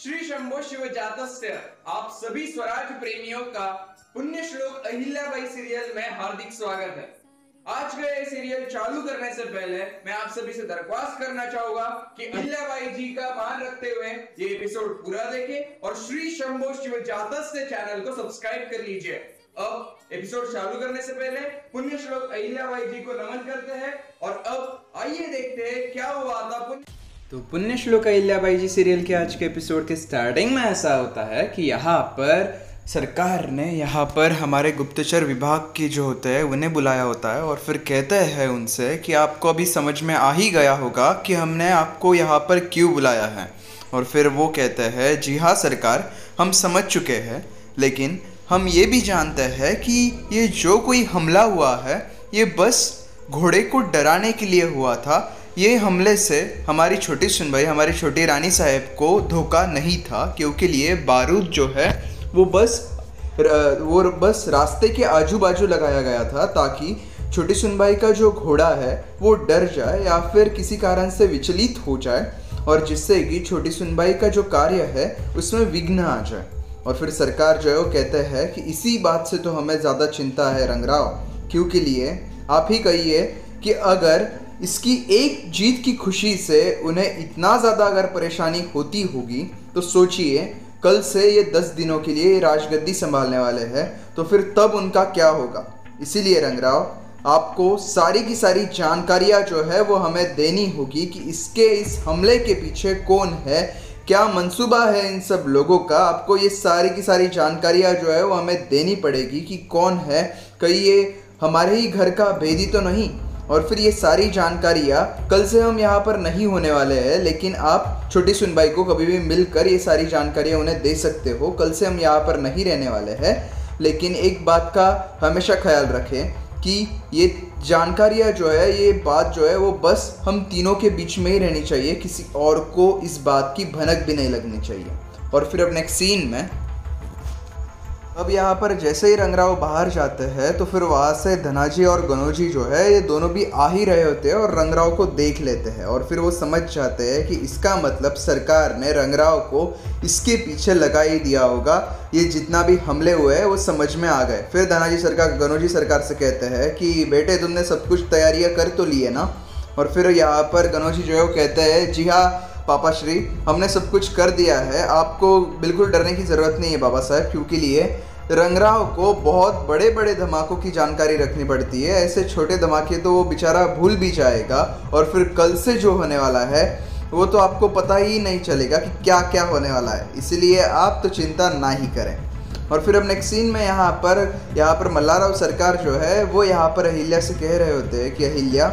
श्री शंभो शिव जातस्य आप सभी स्वराज प्रेमियों का पुण्य श्लोक अहिल्याबाई सीरियल में हार्दिक स्वागत है। आज का ये सीरियल चालू करने से पहले मैं आप सभी से दरख्वास्त करना चाहूँगा कि अहिल्याबाई जी का मान रखते हुए ये एपिसोड पूरा देखें और श्री शंभो शिव जातस्य चैनल को सब्सक्राइब कर लीजिए। अब एपिसोड चालू करने से पहले पुण्य श्लोक अहिल्याबाई जी को नमन करते हैं और अब आइए देखते हैं क्या हुआ था पुण्य तो पुण्य श्लोक अहिल्याबाई जी सीरियल के आज के एपिसोड के स्टार्टिंग में ऐसा होता है कि यहाँ पर सरकार ने यहाँ पर हमारे गुप्तचर विभाग के जो होते हैं, उन्हें बुलाया होता है और फिर कहते हैं उनसे कि आपको अभी समझ में आ ही गया होगा कि हमने आपको यहाँ पर क्यों बुलाया है। और फिर वो कहते हैं, जी हाँ सरकार, हम समझ चुके हैं, लेकिन हम ये भी जानते हैं कि ये जो कोई हमला हुआ है, ये बस घोड़े को डराने के लिए हुआ था ये हमले से हमारी छोटी सुनवाई हमारी छोटी रानी साहब को धोखा नहीं था, क्योंकि लिए बारूद जो है, वो बस वो बस रास्ते के आजू बाजू लगाया गया था, ताकि छोटी सुनबाई का जो घोड़ा है, वो डर जाए या फिर किसी कारण से विचलित हो जाए, और जिससे कि छोटी सुनबाई का जो कार्य है, उसमें विघ्न आ जाए। और फिर सरकार जो है, वो कहते हैं कि इसी बात से तो हमें ज़्यादा चिंता है, रंगराव, क्योंकि लिए आप ही कहिए कि अगर इसकी एक जीत की खुशी से उन्हें इतना ज़्यादा अगर परेशानी होती होगी तो सोचिए, कल से ये दस दिनों के लिए राजगद्दी संभालने वाले हैं तो फिर तब उनका क्या होगा? इसीलिए रंगराव, आपको सारी की सारी जानकारियाँ जो है वो हमें देनी होगी कि इसके इस हमले के पीछे कौन है, क्या मंसूबा है इन सब लोगों का। आपको ये सारी की सारी जानकारियाँ जो है वो हमें देनी पड़ेगी कि कौन है कहीं ये हमारे ही घर का भेदी तो नहीं और फिर ये सारी जानकारियाँ कल से हम यहाँ पर नहीं होने वाले हैं, लेकिन आप छोटी सुनबाई को कभी भी मिलकर ये सारी जानकारियाँ उन्हें दे सकते हो। कल से हम यहाँ पर नहीं रहने वाले हैं, लेकिन एक बात का हमेशा ख्याल रखें कि ये जानकारियाँ जो है, ये बात जो है, वो बस हम तीनों के बीच में ही रहनी चाहिए। किसी और को इस बात की भनक भी नहीं लगनी चाहिए। और फिर अब नेक्स्ट सीन में अब यहाँ पर जैसे ही रंगराव बाहर जाते हैं तो फिर वहाँ से धनाजी और गनोजी जो है, ये दोनों भी आ ही रहे होते हैं और रंगराव को देख लेते हैं। और फिर वो समझ जाते हैं कि इसका मतलब सरकार ने रंगराव को इसके पीछे लगा ही दिया होगा। ये जितना भी हमले हुए हैं, वो समझ में आ गए। फिर धनाजी सरकार गनोजी सरकार से कहते हैं कि, बेटे, तुमने सब कुछ तैयारियाँ कर तो लिए ना? और फिर यहाँ पर गनोजी जो है, वो कहते हैं, जी हाँ पापा श्री, हमने सब कुछ कर दिया है। आपको बिल्कुल डरने की ज़रूरत नहीं है बाबा साहब, क्योंकि लिए रंगराव को बहुत बड़े बड़े धमाकों की जानकारी रखनी पड़ती है। ऐसे छोटे धमाके तो वो बेचारा भूल भी जाएगा और फिर कल से जो होने वाला है, वो तो आपको पता ही नहीं चलेगा कि क्या क्या होने वाला है। इसीलिए आप तो चिंता ना ही करें। और फिर अब नेक्स्ट सीन में यहाँ पर यहाँ पर मल्लाराव सरकार जो है, वो यहाँ पर अहिल्या से कह रहे होते हैं कि, अहिल्या,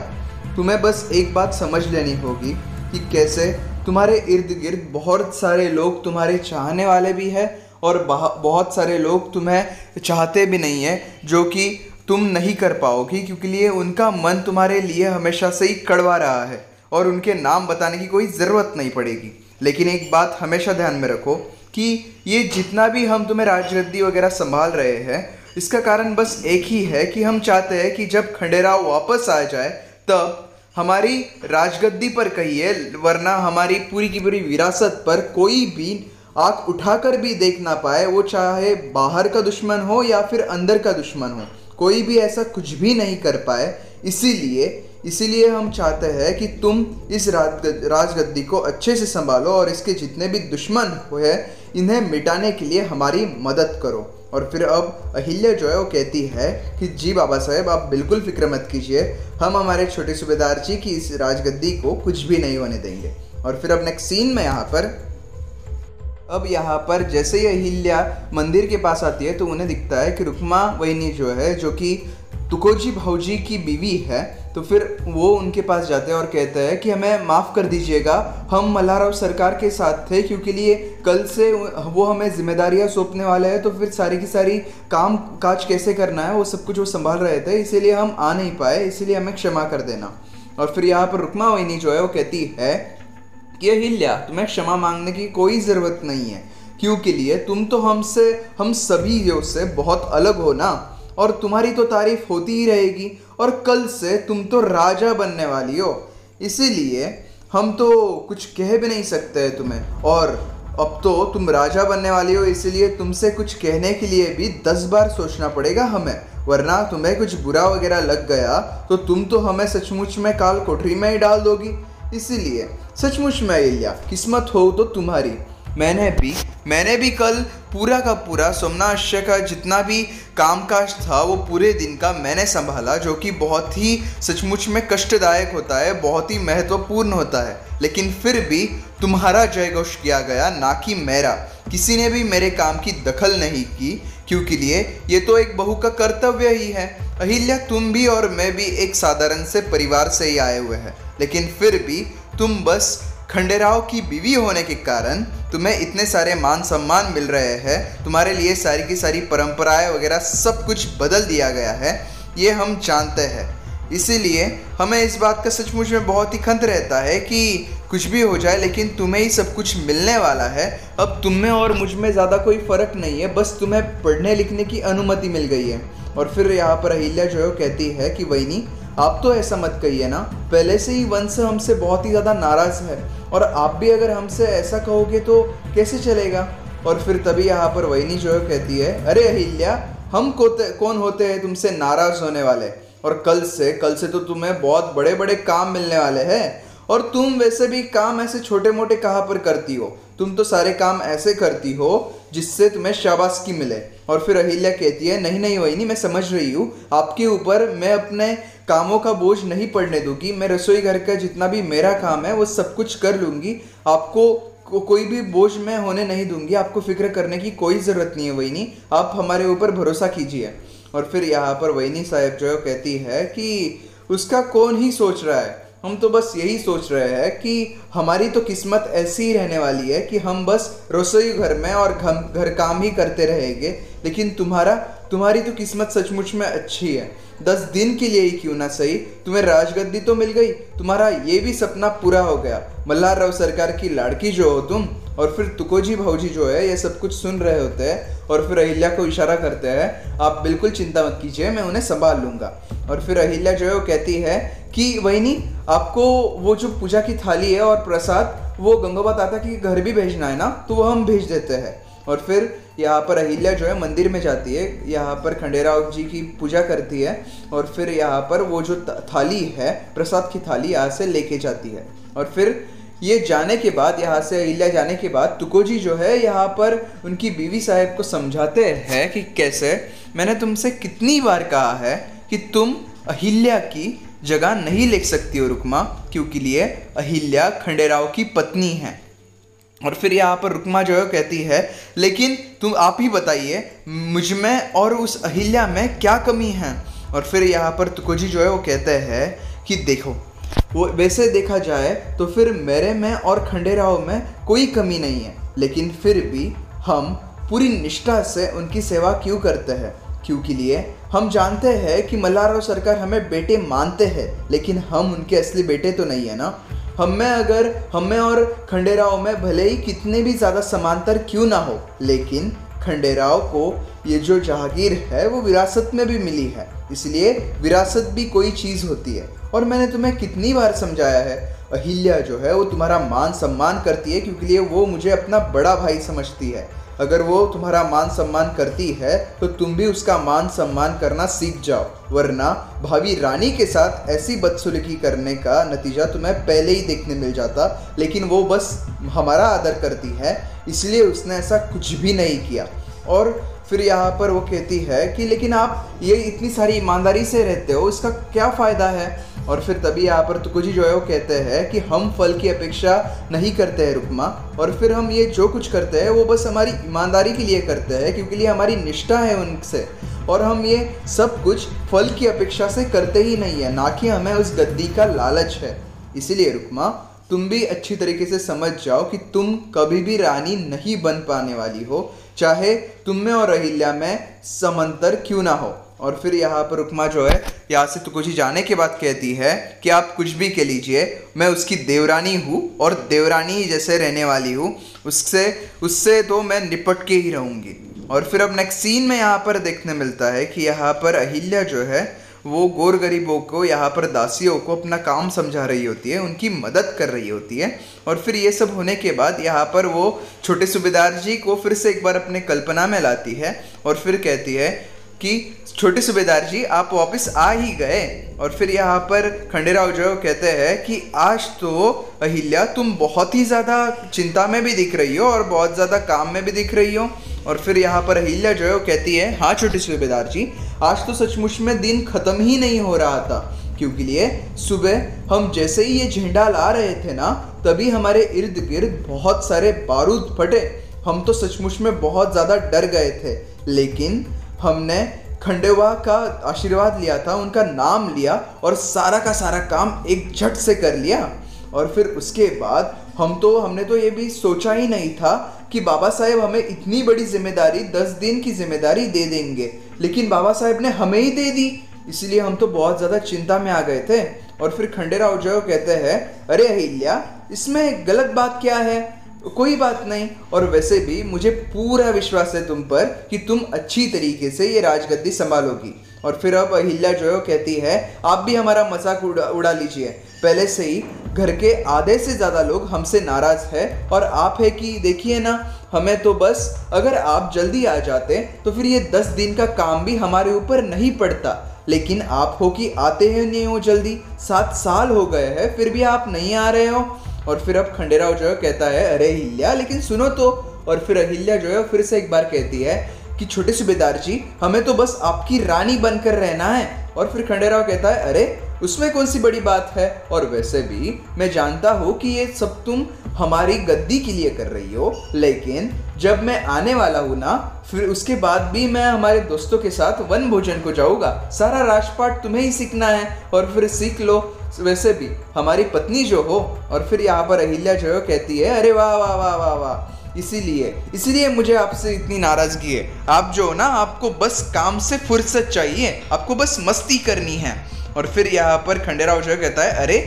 तुम्हें बस एक बात समझ लेनी होगी कि कैसे तुम्हारे इर्द गिर्द बहुत सारे लोग तुम्हारे चाहने वाले भी हैं और बहुत सारे लोग तुम्हें चाहते भी नहीं है, जो कि तुम नहीं कर पाओगी, क्योंकि लिए उनका मन तुम्हारे लिए हमेशा से ही कड़वा रहा है और उनके नाम बताने की कोई ज़रूरत नहीं पड़ेगी। लेकिन एक बात हमेशा ध्यान में रखो कि ये जितना भी हम तुम्हें राजगद्दी वगैरह संभाल रहे हैं, इसका कारण बस एक ही है कि हम चाहते हैं कि जब खंडेराव वापस आ जाए, तब हमारी राजगद्दी पर कहिए वरना हमारी पूरी की पूरी विरासत पर कोई भी आँख उठाकर भी देख ना पाए, वो चाहे बाहर का दुश्मन हो या फिर अंदर का दुश्मन हो, कोई भी ऐसा कुछ भी नहीं कर पाए। इसीलिए इसीलिए हम चाहते हैं कि तुम इस राजगद्दी को अच्छे से संभालो और इसके जितने भी दुश्मन हुए इन्हें मिटाने के लिए हमारी मदद करो। और फिर अब अहिल्या जो है वो कहती है कि, जी बाबा साहेब, आप बिल्कुल फ़िक्र मत कीजिए। हम हमारे छोटे सूबेदार जी की इस राजगद्दी को कुछ भी नहीं होने देंगे। और फिर अब नेक्स्ट सीन में यहाँ पर, अब यहाँ पर जैसे ही अहिल्या मंदिर के पास आती है तो उन्हें दिखता है कि रुकमा वहीनी जो है, जो कि तुकोजी भाऊजी की बीवी है तो फिर वो उनके पास जाते हैं और कहते हैं कि हमें माफ़ कर दीजिएगा, हम मल्हाराव सरकार के साथ थे क्योंकि लिए कल से वो हमें जिम्मेदारियाँ सौंपने वाले हैं तो फिर सारी की सारी काम काज कैसे करना है, वो सब कुछ वो संभाल रहे थे, इसीलिए हम आ नहीं पाए, इसीलिए हमें क्षमा कर देना। और फिर यहाँ पर रुकमा वहीनी जो है, वो कहती है कि, अहिल्या, तुम्हें क्षमा मांगने की कोई ज़रूरत नहीं है क्यों के लिए तुम तो हमसे, हम सभी से बहुत अलग हो ना, और तुम्हारी तो तारीफ़ होती ही रहेगी और कल से तुम तो राजा बनने वाली हो। इसीलिए हम तो कुछ कह भी नहीं सकते हैं तुम्हें। और अब तो तुम राजा बनने वाली हो, इसीलिए तुमसे कुछ कहने के लिए भी दस बार सोचना पड़ेगा हमें। वरना तुम्हें कुछ बुरा वगैरह लग गया तो तुम तो हमें सचमुच में काल कोठरी में ही डाल दोगी। इसीलिए सचमुच में अहिल्या किस्मत हो तो तुम्हारी। मैंने भी मैंने भी कल पूरा का पूरा सोमनाश्य का जितना भी कामकाज था, वो पूरे दिन का मैंने संभाला, जो कि बहुत ही सचमुच में कष्टदायक होता है, बहुत ही महत्वपूर्ण होता है। लेकिन फिर भी तुम्हारा जय घोष किया गया, ना कि मेरा। किसी ने भी मेरे काम की दखल नहीं की, क्योंकि लिए ये तो एक बहू का कर्तव्य ही है। अहिल्या, तुम भी और मैं भी एक साधारण से परिवार से ही आए हुए हैं। लेकिन फिर भी तुम बस खंडेराव की बीवी होने के कारण तुम्हें इतने सारे मान सम्मान मिल रहे हैं, तुम्हारे लिए सारी की सारी परंपराएँ वगैरह सब कुछ बदल दिया गया है, ये हम जानते हैं। इसीलिए हमें इस बात का सचमुच में बहुत ही खंत रहता है कि कुछ भी हो जाए, लेकिन तुम्हें ही सब कुछ मिलने वाला है। अब तुम में और मुझमें ज़्यादा कोई फ़र्क नहीं है, बस तुम्हें पढ़ने लिखने की अनुमति मिल गई है। और फिर यहाँ पर अहिल्या जो है कहती है कि, वही आप तो ऐसा मत कहिए ना, पहले से ही वंश हमसे बहुत ही ज़्यादा नाराज़ है। और आप भी अगर हमसे ऐसा कहोगे तो कैसे चलेगा? और फिर तभी यहाँ पर वहीनी जो है कहती है, अरे अहिल्या, हम कोते, कौन होते हैं? तुमसे नाराज़ होने वाले। और कल से कल से तो तुम्हें बहुत बड़े बड़े काम मिलने वाले हैं। और तुम वैसे भी काम ऐसे छोटे मोटे कहाँ पर करती हो? तुम तो सारे काम ऐसे करती हो जिससे तुम्हें शाबाश की मिले। और फिर अहिल्या कहती है नहीं नहीं वही नहीं मैं समझ रही हूँ। आपके ऊपर मैं अपने कामों का बोझ नहीं पड़ने दूँगी। मैं रसोई घर का जितना भी मेरा काम है वो सब कुछ कर लूँगी। आपको को, कोई भी बोझ मैं होने नहीं दूँगी। आपको फ़िक्र करने की कोई ज़रूरत नहीं है वहीनी। आप हमारे ऊपर भरोसा कीजिए। और फिर यहाँ पर वहीनी साहब जो कहती है कि उसका कौन ही सोच रहा है? हम तो बस यही सोच रहे हैं कि हमारी तो किस्मत ऐसी ही रहने वाली है कि हम बस रसोई घर में और घर घर काम ही करते रहेंगे। लेकिन तुम्हारा तुम्हारी तो किस्मत सचमुच में अच्छी है। दस दिन के लिए ही क्यों ना सही? तुम्हें राजगद्दी तो मिल गई। तुम्हारा ये भी सपना पूरा हो गया। मल्हार राव सरकार की लड़की जो हो तुम और फिर तुकोजी भाऊजी जो है, ये सब कुछ सुन रहे होते हैं और फिर अहिल्या को इशारा करते हैं, आप बिल्कुल चिंता मत कीजिए, मैं उन्हें संभाल लूँगा। और फिर अहिल्या जो है, वो कहती है कि वही नहीं आपको वो जो पूजा की थाली है और प्रसाद, वो गंगोबा ताता के घर भी भेजना है ना तो वो हम भेज देते हैं। और फिर यहाँ पर अहिल्या जो है, मंदिर में जाती है, यहाँ पर खंडेराव जी की पूजा करती है, और फिर यहाँ पर वो जो थाली है, प्रसाद की थाली यहाँ से लेके जाती है। और फिर ये जाने के बाद, यहाँ से अहिल्या जाने के बाद, तुकोजी जो है, यहाँ पर उनकी बीवी साहब को समझाते हैं कि कैसे, मैंने तुमसे कितनी बार कहा है कि तुम अहिल्या की जगह नहीं ले सकती हो, रुकमा, क्योंकि लिए अहिल्या खंडेराव की पत्नी है। और फिर यहाँ पर रुकमा जो है कहती है, लेकिन तुम आप ही बताइए, मुझमें और उस अहिल्या में क्या कमी है? और फिर यहाँ पर तुकोजी जो है, वो कहते हैं कि देखो वो वैसे देखा जाए तो फिर मेरे में और खंडेराव में कोई कमी नहीं है। लेकिन फिर भी हम पूरी निष्ठा से उनकी सेवा क्यों करते हैं? क्योंकि लिए हम जानते हैं कि मल्हाराव सरकार हमें बेटे मानते हैं, लेकिन हम उनके असली बेटे तो नहीं है ना? हम में अगर, हमें और खंडेराव में भले ही कितने भी ज़्यादा समांतर क्यों ना हो, लेकिन खंडेराव को ये जो जहागीर है, वो विरासत में भी मिली है। इसलिए विरासत भी कोई चीज़ होती है। और मैंने तुम्हें कितनी बार समझाया है, अहिल्या जो है, वो तुम्हारा मान सम्मान करती है क्योंकि लिए वो मुझे अपना बड़ा भाई समझती है। अगर वो तुम्हारा मान सम्मान करती है तो तुम भी उसका मान सम्मान करना सीख जाओ। वरना भावी रानी के साथ ऐसी बदसुलगी करने का नतीजा तुम्हें पहले ही देखने मिल जाता, लेकिन वो बस हमारा आदर करती है, इसलिए उसने ऐसा कुछ भी नहीं किया। और फिर यहाँ पर वो कहती है कि, लेकिन आप ये इतनी सारी ईमानदारी से रहते हो, इसका क्या फ़ायदा है? और फिर तभी यहाँ पर तो कुछ जो है वो कहते हैं कि, हम फल की अपेक्षा नहीं करते हैं रुकमा। और फिर हम ये जो कुछ करते हैं, वो बस हमारी ईमानदारी के लिए करते हैं, क्योंकि लिए हमारी निष्ठा है उनसे। और हम ये सब कुछ फल की अपेक्षा से करते ही नहीं है, ना कि हमें उस गद्दी का लालच है। इसीलिए रुकमा, तुम भी अच्छी तरीके से समझ जाओ कि तुम कभी भी रानी नहीं बन पाने वाली हो। चाहे तुम में और अहिल्या में समंतर क्यों ना हो। और फिर यहाँ पर रुकमा जो है, यहाँ से तो कुछ ही जाने के बाद कहती है कि आप कुछ भी कह लीजिए, मैं उसकी देवरानी हूँ और देवरानी जैसे रहने वाली हूँ, उससे उससे तो मैं निपट के ही रहूँगी। और फिर अब नेक्स्ट सीन में यहाँ पर देखने मिलता है कि यहाँ पर अहिल्या जो है वो गोर गरीबों को, यहाँ पर दासियों को अपना काम समझा रही होती है, उनकी मदद कर रही होती है। और फिर ये सब होने के बाद यहाँ पर वो छोटे सूबेदार जी को फिर से एक बार अपने कल्पना में लाती है और फिर कहती है कि, छोटे सूबेदार जी, आप वापस आ ही गए। और फिर यहाँ पर खंडेराव जो कहते हैं कि, आज तो अहिल्या, तुम बहुत ही ज़्यादा चिंता में भी दिख रही हो और बहुत ज़्यादा काम में भी दिख रही हो। और फिर यहाँ पर अहिल्या जो है वो कहती है हाँ छोटे सूबेदार जी आज तो सचमुच में दिन ख़त्म ही नहीं हो रहा था, क्योंकि लिए सुबह हम जैसे ही ये झंडा ला रहे थे ना, तभी हमारे इर्द गिर्द बहुत सारे बारूद फटे। हम तो सचमुच में बहुत ज़्यादा डर गए थे, लेकिन हमने खंडेवा का आशीर्वाद लिया था, उनका नाम लिया और सारा का सारा काम एक झट से कर लिया। और फिर उसके बाद हम तो हमने तो ये भी सोचा ही नहीं था कि बाबा साहेब हमें इतनी बड़ी ज़िम्मेदारी, दस दिन की ज़िम्मेदारी दे देंगे। लेकिन बाबा साहेब ने हमें ही दे दी। इसलिए हम तो बहुत ज़्यादा चिंता में आ गए थे। और फिर खंडेराव जो कहते हैं, अरे अहिल्या, इसमें गलत बात क्या है? कोई बात नहीं। और वैसे भी मुझे पूरा विश्वास है तुम पर कि तुम अच्छी तरीके से ये राजगद्दी संभालोगी। और फिर अब अहिल्या जो है कहती है, आप भी हमारा मज़ाक उड़ा उड़ा लीजिए। पहले से ही घर के आधे से ज़्यादा लोग हमसे नाराज़ है और आप है कि देखिए ना, हमें तो बस अगर आप जल्दी आ जाते तो फिर ये दस दिन का काम भी हमारे ऊपर नहीं पड़ता। लेकिन आप हो कि आते हैं नहीं हो जल्दी। सात साल हो गए हैं, फिर भी आप नहीं आ रहे हो। और फिर अब खंडेराव जो है कहता है, अरे अहिल्या, लेकिन सुनो तो। और फिर अहिल्या जो है फिर से एक बार कहती है कि, छोटे सूबेदार जी, हमें तो बस आपकी रानी बनकर रहना है। और फिर खंडेराव कहता है, अरे, उसमें कौन सी बड़ी बात है? और वैसे भी मैं जानता हूँ कि ये सब तुम हमारी गद्दी के लिए कर रही हो, लेकिन जब मैं आने वाला हूँ ना, फिर उसके बाद भी मैं हमारे दोस्तों के साथ वन भोजन को जाऊँगा। सारा राजपाट तुम्हें ही सीखना है। और फिर सीख लो। वैसे भी, हमारी पत्नी जो हो, और फिर यहाँ पर अहिल्या जो हो कहती है, अरे वाह वाह वाह वाह वाह, इसीलिए इसीलिए मुझे आपसे इतनी नाराज़गी है। आप जो हो ना, आपको बस काम से फुर्सत चाहिए, आपको बस मस्ती करनी है। और फिर यहाँ पर खंडेराव जो कहता है, अरे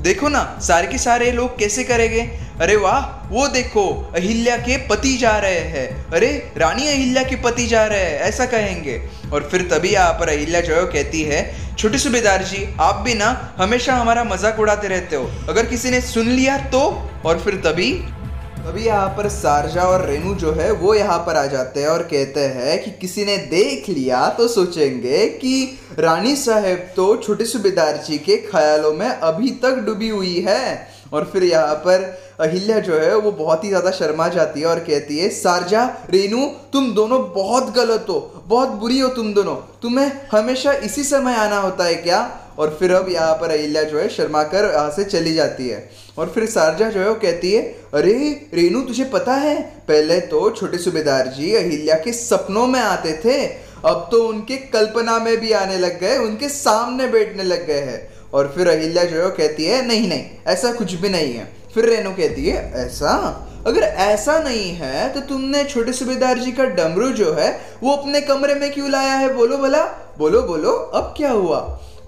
देखो ना, सारे के सारे लोग कैसे करेंगे? अरे वाह, वो देखो, अहिल्या के पति जा रहे हैं। अरे, रानी अहिल्या के पति जा रहे हैं, ऐसा कहेंगे। और फिर तभी यहाँ पर अहिल्या जो कहती है, छोटे सूबेदार जी, आप भी ना हमेशा हमारा मज़ाक उड़ाते रहते हो। अगर किसी ने सुन लिया तो? और फिर तभी तभी यहाँ पर सारजा और रेनू जो है, वो यहाँ पर आ जाते हैं और कहते हैं कि किसी ने देख लिया तो सोचेंगे कि रानी साहब तो छोटे सूबेदार जी के ख्यालों में अभी तक डूबी हुई है। और फिर यहाँ पर अहिल्या जो है, वो बहुत ही ज़्यादा शर्मा जाती है और कहती है, सारजा रेनू तुम दोनों बहुत गलत हो, बहुत बुरी हो तुम दोनों। तुम्हें हमेशा इसी समय आना होता है क्या? और फिर अब यहाँ पर अहिल्या जो है, शर्मा कर यहाँ से चली जाती है। और फिर सारजा जो है वो कहती है, अरे रेनू तुझे पता है, पहले तो छोटे सूबेदार जी अहिल्या के सपनों में आते थे, अब तो उनके कल्पना में भी आने लग गए, उनके सामने बैठने लग गए हैं। और फिर अहिल्या जो है वो कहती है, नहीं नहीं, ऐसा कुछ भी नहीं है। फिर रेनू कहती है, ऐसा? अगर ऐसा नहीं है तो तुमने छोटे सूबेदार जी का डमरू जो है, वो अपने कमरे में क्यों लाया है? बोलो भला, बोलो बोलो, अब क्या हुआ?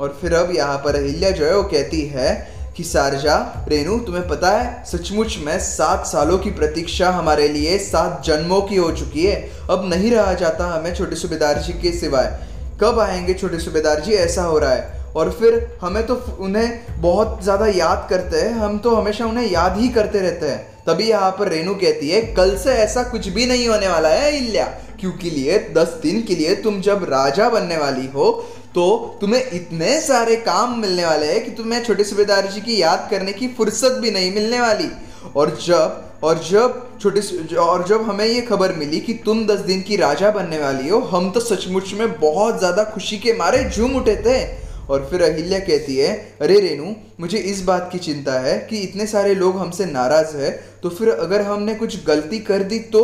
और फिर अब यहाँ पर अहिल्या जो है वो कहती है कि सारजा रेनू तुम्हें पता है, सचमुच में सात सालों की प्रतीक्षा हमारे लिए सात जन्मों की हो चुकी है। अब नहीं रहा जाता हमें छोटे सूबेदार जी के सिवाय। कब आएँगे छोटे सूबेदार जी? ऐसा हो रहा है। और फिर हमें तो उन्हें बहुत ज़्यादा याद करते हैं। हम तो हमेशा उन्हें याद ही करते रहते हैं। तभी यहाँ पर रेनू कहती है, कल से ऐसा कुछ भी नहीं होने वाला है इल्या क्योंकि लिए? दस दिन के लिए तुम जब राजा बनने वाली हो तो तुम्हें इतने सारे काम मिलने वाले हैं कि तुम्हें छोटे सूबेदार जी की याद करने की फुर्सत भी नहीं मिलने वाली। और जब और जब छोटे और जब हमें ये खबर मिली कि तुम दस दिन की राजा बनने वाली हो, हम तो सचमुच में बहुत ज़्यादा खुशी के मारे झूम उठे थे। और फिर अहिल्या कहती है, अरे रेनू मुझे इस बात की चिंता है कि इतने सारे लोग हमसे नाराज़ है तो फिर अगर हमने कुछ गलती कर दी तो?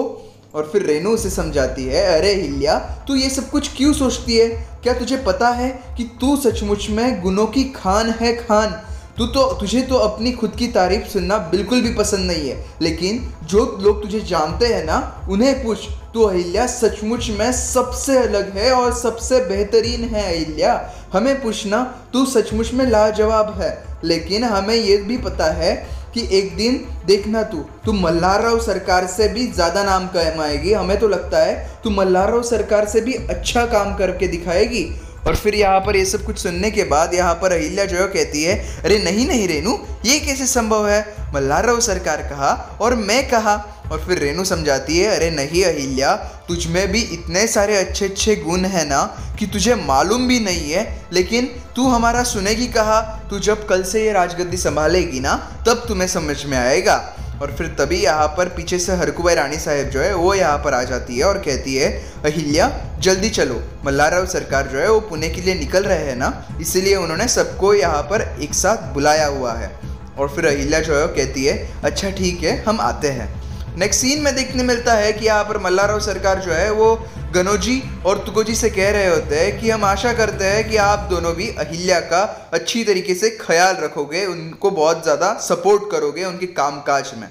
और फिर रेनू उसे समझाती है, अरे हिल्या तू ये सब कुछ क्यों सोचती है? क्या तुझे पता है कि तू सचमुच में गुनों की खान है खान? तू तो तुझे तो अपनी खुद की तारीफ़ सुनना बिल्कुल भी पसंद नहीं है, लेकिन जो लोग तुझे जानते हैं ना, उन्हें पूछ तो अहिल्या सचमुच में सबसे अलग है और सबसे बेहतरीन है अहिल्या हमें पूछना, तू सचमुच में लाजवाब है, लेकिन हमें ये भी पता है कि एक दिन देखना तू तू मल्हार राव सरकार से भी ज़्यादा नाम कमाएगी। हमें तो लगता है तू मल्हार राव सरकार से भी अच्छा काम करके दिखाएगी। और फिर यहाँ पर ये सब कुछ सुनने के बाद यहाँ पर अहिल्या जो कहती है, अरे नहीं नहीं, रेनू, ये कैसे संभव है? मल्हार राव सरकार कहा, और मैं कहा और फिर रेनू समझाती है, अरे नहीं अहिल्या, तुझ में भी इतने सारे अच्छे अच्छे गुण हैं ना कि तुझे मालूम भी नहीं है, लेकिन तू हमारा सुनेगी कहा, तू जब कल से ये राजगद्दी संभालेगी ना, तब तुम्हें समझ में आएगा। और फिर तभी यहाँ पर पीछे से हरकुबाई रानी साहेब जो है, वो यहाँ पर आ जाती है और कहती है, अहिल्या, जल्दी चलो मल्लाराव सरकार जो है, वो पुणे के लिए निकल रहे हैं ना, इसीलिए उन्होंने सबको यहाँ पर एक साथ बुलाया हुआ है। और फिर अहिल्या जो है, वो कहती है अच्छा ठीक है, हम आते हैं। नेक्स्ट सीन में देखने मिलता है कि यहाँ पर मल्लाराव सरकार जो है, वो गनोजी और तुकोजी से कह रहे होते हैं कि हम आशा करते हैं कि आप दोनों भी अहिल्या का अच्छी तरीके से ख्याल रखोगे, उनको बहुत ज़्यादा सपोर्ट करोगे उनके कामकाज में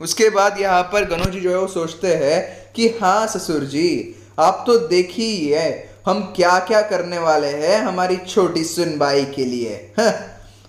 उसके बाद यहाँ पर गनोजी जो है, वो सोचते हैं कि हाँ ससुर जी, आप तो देखिए, हम क्या क्या करने वाले हैं हमारी छोटी सुनबाई के लिए हाँ।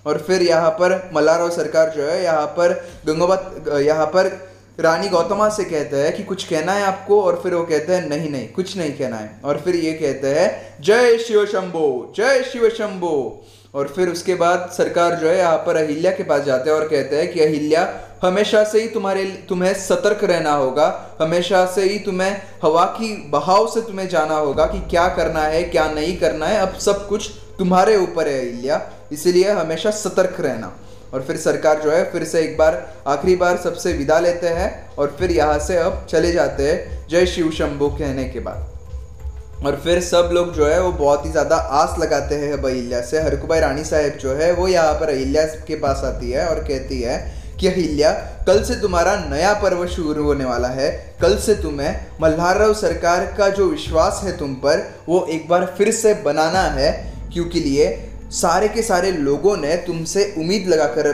और फिर यहाँ पर मल्लाराव सरकार जो है, यहाँ पर गंगोबा यहाँ पर रानी गौतमा से कहते हैं कि कुछ कहना है आपको, और फिर वो कहते हैं, नहीं नहीं, कुछ नहीं कहना है। और फिर ये कहते हैं, जय शिव शंभो, जय शिव शंभो। और फिर उसके बाद सरकार जो है, यहाँ पर अहिल्या के पास जाते हैं और कहते हैं कि, अहिल्या, हमेशा से ही तुम्हारे, तुम्हें सतर्क रहना होगा। हमेशा से ही तुम्हें हवा की बहाव से तुम्हें जाना होगा कि क्या करना है, क्या नहीं करना है। अब सब कुछ तुम्हारे ऊपर है अहिल्या। इसीलिए हमेशा सतर्क रहना। और फिर सरकार जो है फिर से एक बार, आखिरी बार सबसे विदा लेते हैं और फिर यहाँ से अब चले जाते हैं जय शिव शंभु कहने के बाद। और फिर सब लोग जो है वो बहुत ही ज़्यादा आस लगाते हैं अब अहिल्या से। हरकुबाई रानी साहेब जो है वो यहाँ पर अहिल्या के पास आती है और कहती है कि अहिल्या कल से तुम्हारा नया पर्व शुरू होने वाला है। कल से तुम्हें मल्हारव सरकार का जो विश्वास है तुम पर, वो एक बार फिर से बनाना है, क्योंकि लिए सारे के सारे लोगों ने तुमसे उम्मीद लगा कर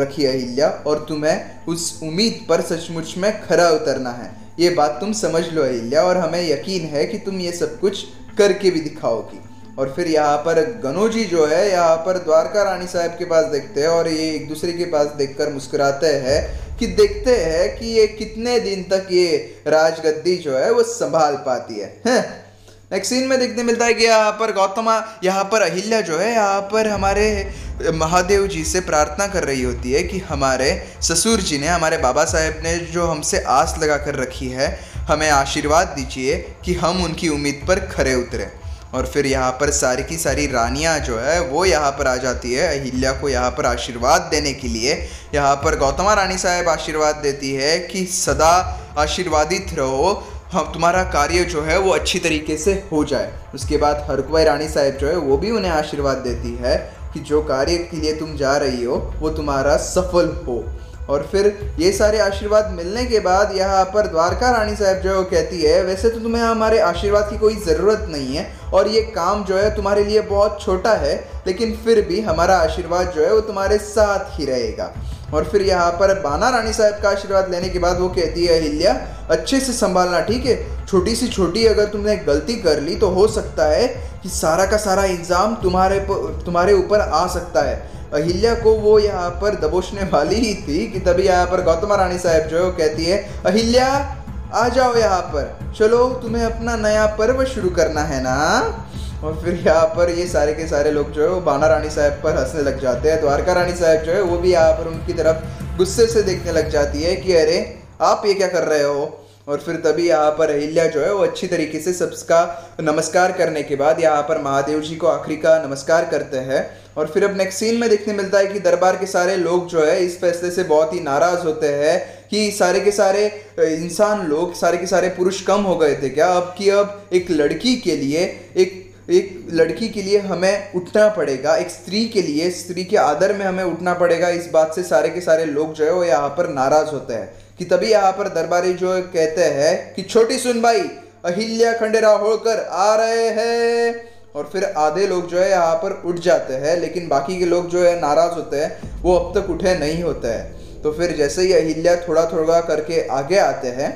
रखी है अहिल्या और तुम्हें उस उम्मीद पर सचमुच में खरा उतरना है। ये बात तुम समझ लो अहिल्या और हमें यकीन है कि तुम ये सब कुछ करके भी दिखाओगी। और फिर यहाँ पर गनोजी जो है यहाँ पर द्वारका रानी साहब के पास देखते हैं और ये एक दूसरे के पास देखकर मुस्कुराते हैं कि देखते हैं कि ये कितने दिन तक ये राजगद्दी जो है वो संभाल पाती है, है? नेक्स्ट सीन में देखने मिलता है कि यहाँ पर गौतमा, यहाँ पर अहिल्या जो है, यहाँ पर हमारे महादेव जी से प्रार्थना कर रही होती है कि हमारे ससुर जी ने, हमारे बाबा साहेब ने जो हमसे आस लगा कर रखी है, हमें आशीर्वाद दीजिए कि हम उनकी उम्मीद पर खरे उतरे। और फिर यहाँ पर सारी की सारी रानियाँ जो है, वो यहाँ पर आ जाती है, अहिल्या को यहाँ पर आशीर्वाद देने के लिए। यहाँ पर गौतमा रानी साहब आशीर्वाद देती है कि सदा आशीर्वादित रहो हम तुम्हारा कार्य जो है वो अच्छी तरीके से हो जाए। उसके बाद हरकुबाई रानी साहब जो है वो भी उन्हें आशीर्वाद देती है कि जो कार्य के लिए तुम जा रही हो, वो तुम्हारा सफल हो। और फिर ये सारे आशीर्वाद मिलने के बाद यहाँ पर द्वारका रानी साहब जो है वो कहती है, वैसे तो तुम्हें हमारे आशीर्वाद की कोई ज़रूरत नहीं है और ये काम जो है तुम्हारे लिए बहुत छोटा है, लेकिन फिर भी हमारा आशीर्वाद जो है वो तुम्हारे साथ ही रहेगा। और फिर यहाँ पर बाना रानी साहब का आशीर्वाद लेने के बाद वो कहती है, अहिल्या, अच्छे से संभालना, ठीक है? छोटी सी छोटी अगर तुमने गलती कर ली तो हो सकता है कि सारा का सारा इंजाम तुम्हारे तुम्हारे ऊपर आ सकता है। अहिल्या को वो यहाँ पर दबोचने वाली ही थी कि तभी यहाँ पर गौतमा रानी साहब जो है वो कहती है, अहिल्या, आ जाओ यहाँ पर। चलो, तुम्हें अपना नया पर्व शुरू करना है ना? और फिर यहाँ पर ये सारे के सारे लोग जो है वो बाना रानी साहब पर हंसने लग जाते हैं। द्वारका रानी साहब जो है वो भी यहाँ पर उनकी तरफ़ गुस्से से देखने लग जाती है कि अरे, आप ये क्या कर रहे हो? और फिर तभी यहाँ पर अहिल्या जो है वो अच्छी तरीके से सबका नमस्कार करने के बाद यहाँ पर महादेव जी को आखिरी का नमस्कार करते हैं। और फिर अब नेक्स्ट सीन में देखने मिलता है कि दरबार के सारे लोग जो है इस फैसले से बहुत ही नाराज़ होते हैं कि सारे के सारे इंसान लोग, सारे के सारे पुरुष कम हो गए थे क्या? अब कि अब एक लड़की के लिए एक एक लड़की के लिए हमें उठना पड़ेगा, एक स्त्री के लिए, स्त्री के आदर में हमें उठना पड़ेगा। इस बात से सारे के सारे लोग जो है वो यहाँ पर नाराज़ होते हैं कि तभी यहाँ पर दरबारी जो कहते हैं कि, छोटी सुनबाई अहिल्या खंडेरा होकर आ रहे हैं। और फिर आधे लोग जो है यहाँ पर उठ जाते हैं, लेकिन बाकी के लोग जो है नाराज़ होते हैं, वो अब तक उठे नहीं होते हैं। तो फिर जैसे ही अहिल्या थोड़ा थोड़ा करके आगे आते हैं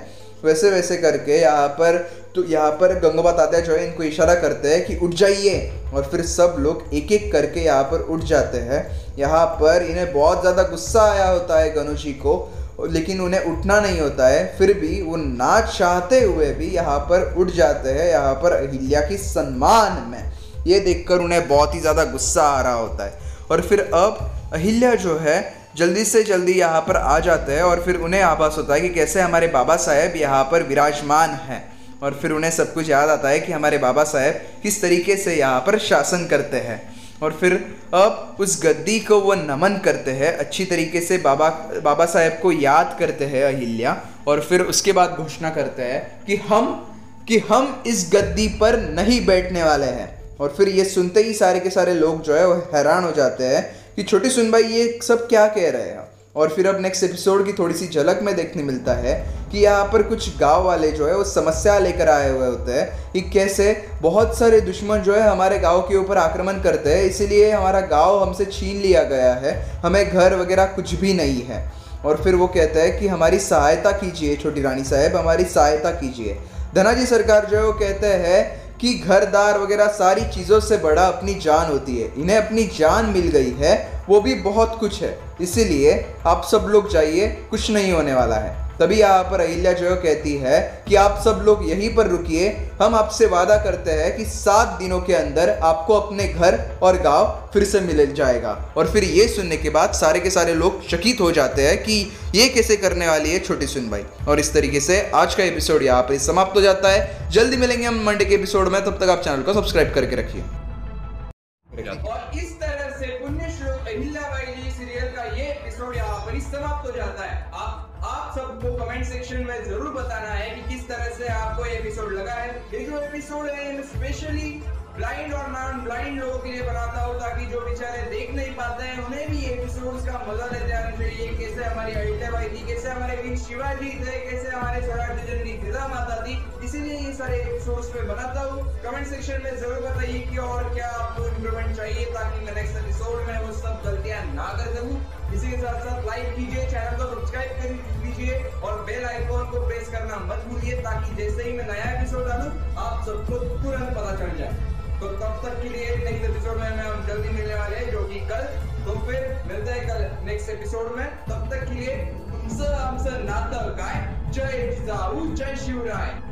वैसे वैसे करके यहाँ पर तो यहाँ पर गंगा तात्या जो है, इनको इशारा करते हैं कि उठ जाइए। और फिर सब लोग एक एक करके यहाँ पर उठ जाते हैं। यहाँ पर इन्हें बहुत ज़्यादा गुस्सा आया होता है गनु जी को लेकिन उन्हें उठना नहीं होता है। फिर भी वो ना चाहते हुए भी यहाँ पर उठ जाते हैं, यहाँ पर अहिल्या की सम्मान में। ये देखकर उन्हें बहुत ही ज़्यादा गुस्सा आ रहा होता है। और फिर अब अहिल्या जो है, जल्दी से जल्दी यहाँ पर आ जाते हैं, और फिर उन्हें आभास होता है कि कैसे हमारे बाबा साहेब यहाँ पर विराजमान हैं। और फिर उन्हें सब कुछ याद आता है कि हमारे बाबा साहेब किस तरीके से यहाँ पर शासन करते हैं। और फिर अब उस गद्दी को वो नमन करते हैं, अच्छी तरीके से बाबा बाबा साहेब को याद करते हैं अहिल्या, और फिर उसके बाद घोषणा करते हैं कि हम कि हम इस गद्दी पर नहीं बैठने वाले हैं। और फिर ये सुनते ही सारे के सारे लोग जो है वो हैरान हो जाते हैं कि छोटी सुनबाई ये सब क्या कह रहे हैं और फिर अब नेक्स्ट एपिसोड की थोड़ी सी झलक में देखने मिलता है कि यहाँ पर कुछ गाँव वाले जो है, वो समस्या लेकर आए हुए होते हैं कि कैसे बहुत सारे दुश्मन जो है, हमारे गाँव के ऊपर आक्रमण करते हैं। इसीलिए हमारा गाँव हमसे छीन लिया गया है। हमें घर वगैरह कुछ भी नहीं है। और फिर वो कहते हैं कि हमारी सहायता कीजिए, छोटी रानी साहब, हमारी सहायता कीजिए। धनाजी सरकार जो है, वो कहते हैं कि घरदार वगैरह सारी चीज़ों से बड़ा अपनी जान होती है। इन्हें अपनी जान मिल गई है। वो भी बहुत कुछ है। इसीलिए आप सब लोग जाइए, कुछ नहीं होने वाला है। तभी यहाँ पर अहिल्या जो कहती है कि आप सब लोग यहीं पर रुकिए। हम आपसे वादा करते हैं कि सात दिनों के अंदर आपको अपने घर और गाँव फिर से मिल जाएगा। और फिर ये सुनने के बाद सारे के सारे लोग चकित हो जाते हैं कि ये कैसे करने वाली है छोटी सुन भाई। और इस तरीके से आज का एपिसोड यहाँ पर समाप्त हो जाता है। जल्दी मिलेंगे हम मंडे के एपिसोड में। तब तक आप चैनल को सब्सक्राइब करके रखिए। और इस एपिसोड है स्पेशली ब्लाइंड और नॉन ब्लाइंड लोगों के लिए बनाता हूँ ताकि जो बेचारे देख नहीं पाते हैं, उन्हें भी एपिसोड्स का मज़ा लेते आना चाहिए कैसे हमारी अहिल्याबाई थी, कैसे हमारे वीर शिवाजी थे, कैसे हमारे स्वराज जननी जिला माता थी, इसीलिए ये सारे एपिसोड्स में बनाता हूँ। कमेंट सेक्शन में ज़रूर बताइए कि और क्या आपको इम्प्रूवमेंट चाहिए ताकि मैं नेक्स्ट एपिसोड में वो सब गलतियाँ ना कर सकूँ। इसी के साथ साथ लाइक कीजिए चैनल को सब्सक्राइब कर लीजिए और बेल आइकॉन को प्रेस करना मत भूलिए, ताकि जैसे ही मैं नया एपिसोड डालू, आप सबको तुरंत पता चल जाए। तो तब तक के लिए नेक्स्ट एपिसोड में हम जल्दी मिलने वाले हैं, जो कि कल। तो फिर मिलते हैं कल नेक्स्ट एपिसोड में। तब तक के लिए तुमसे हमसे नाता गाय जय जिजाऊ जय शिवराय।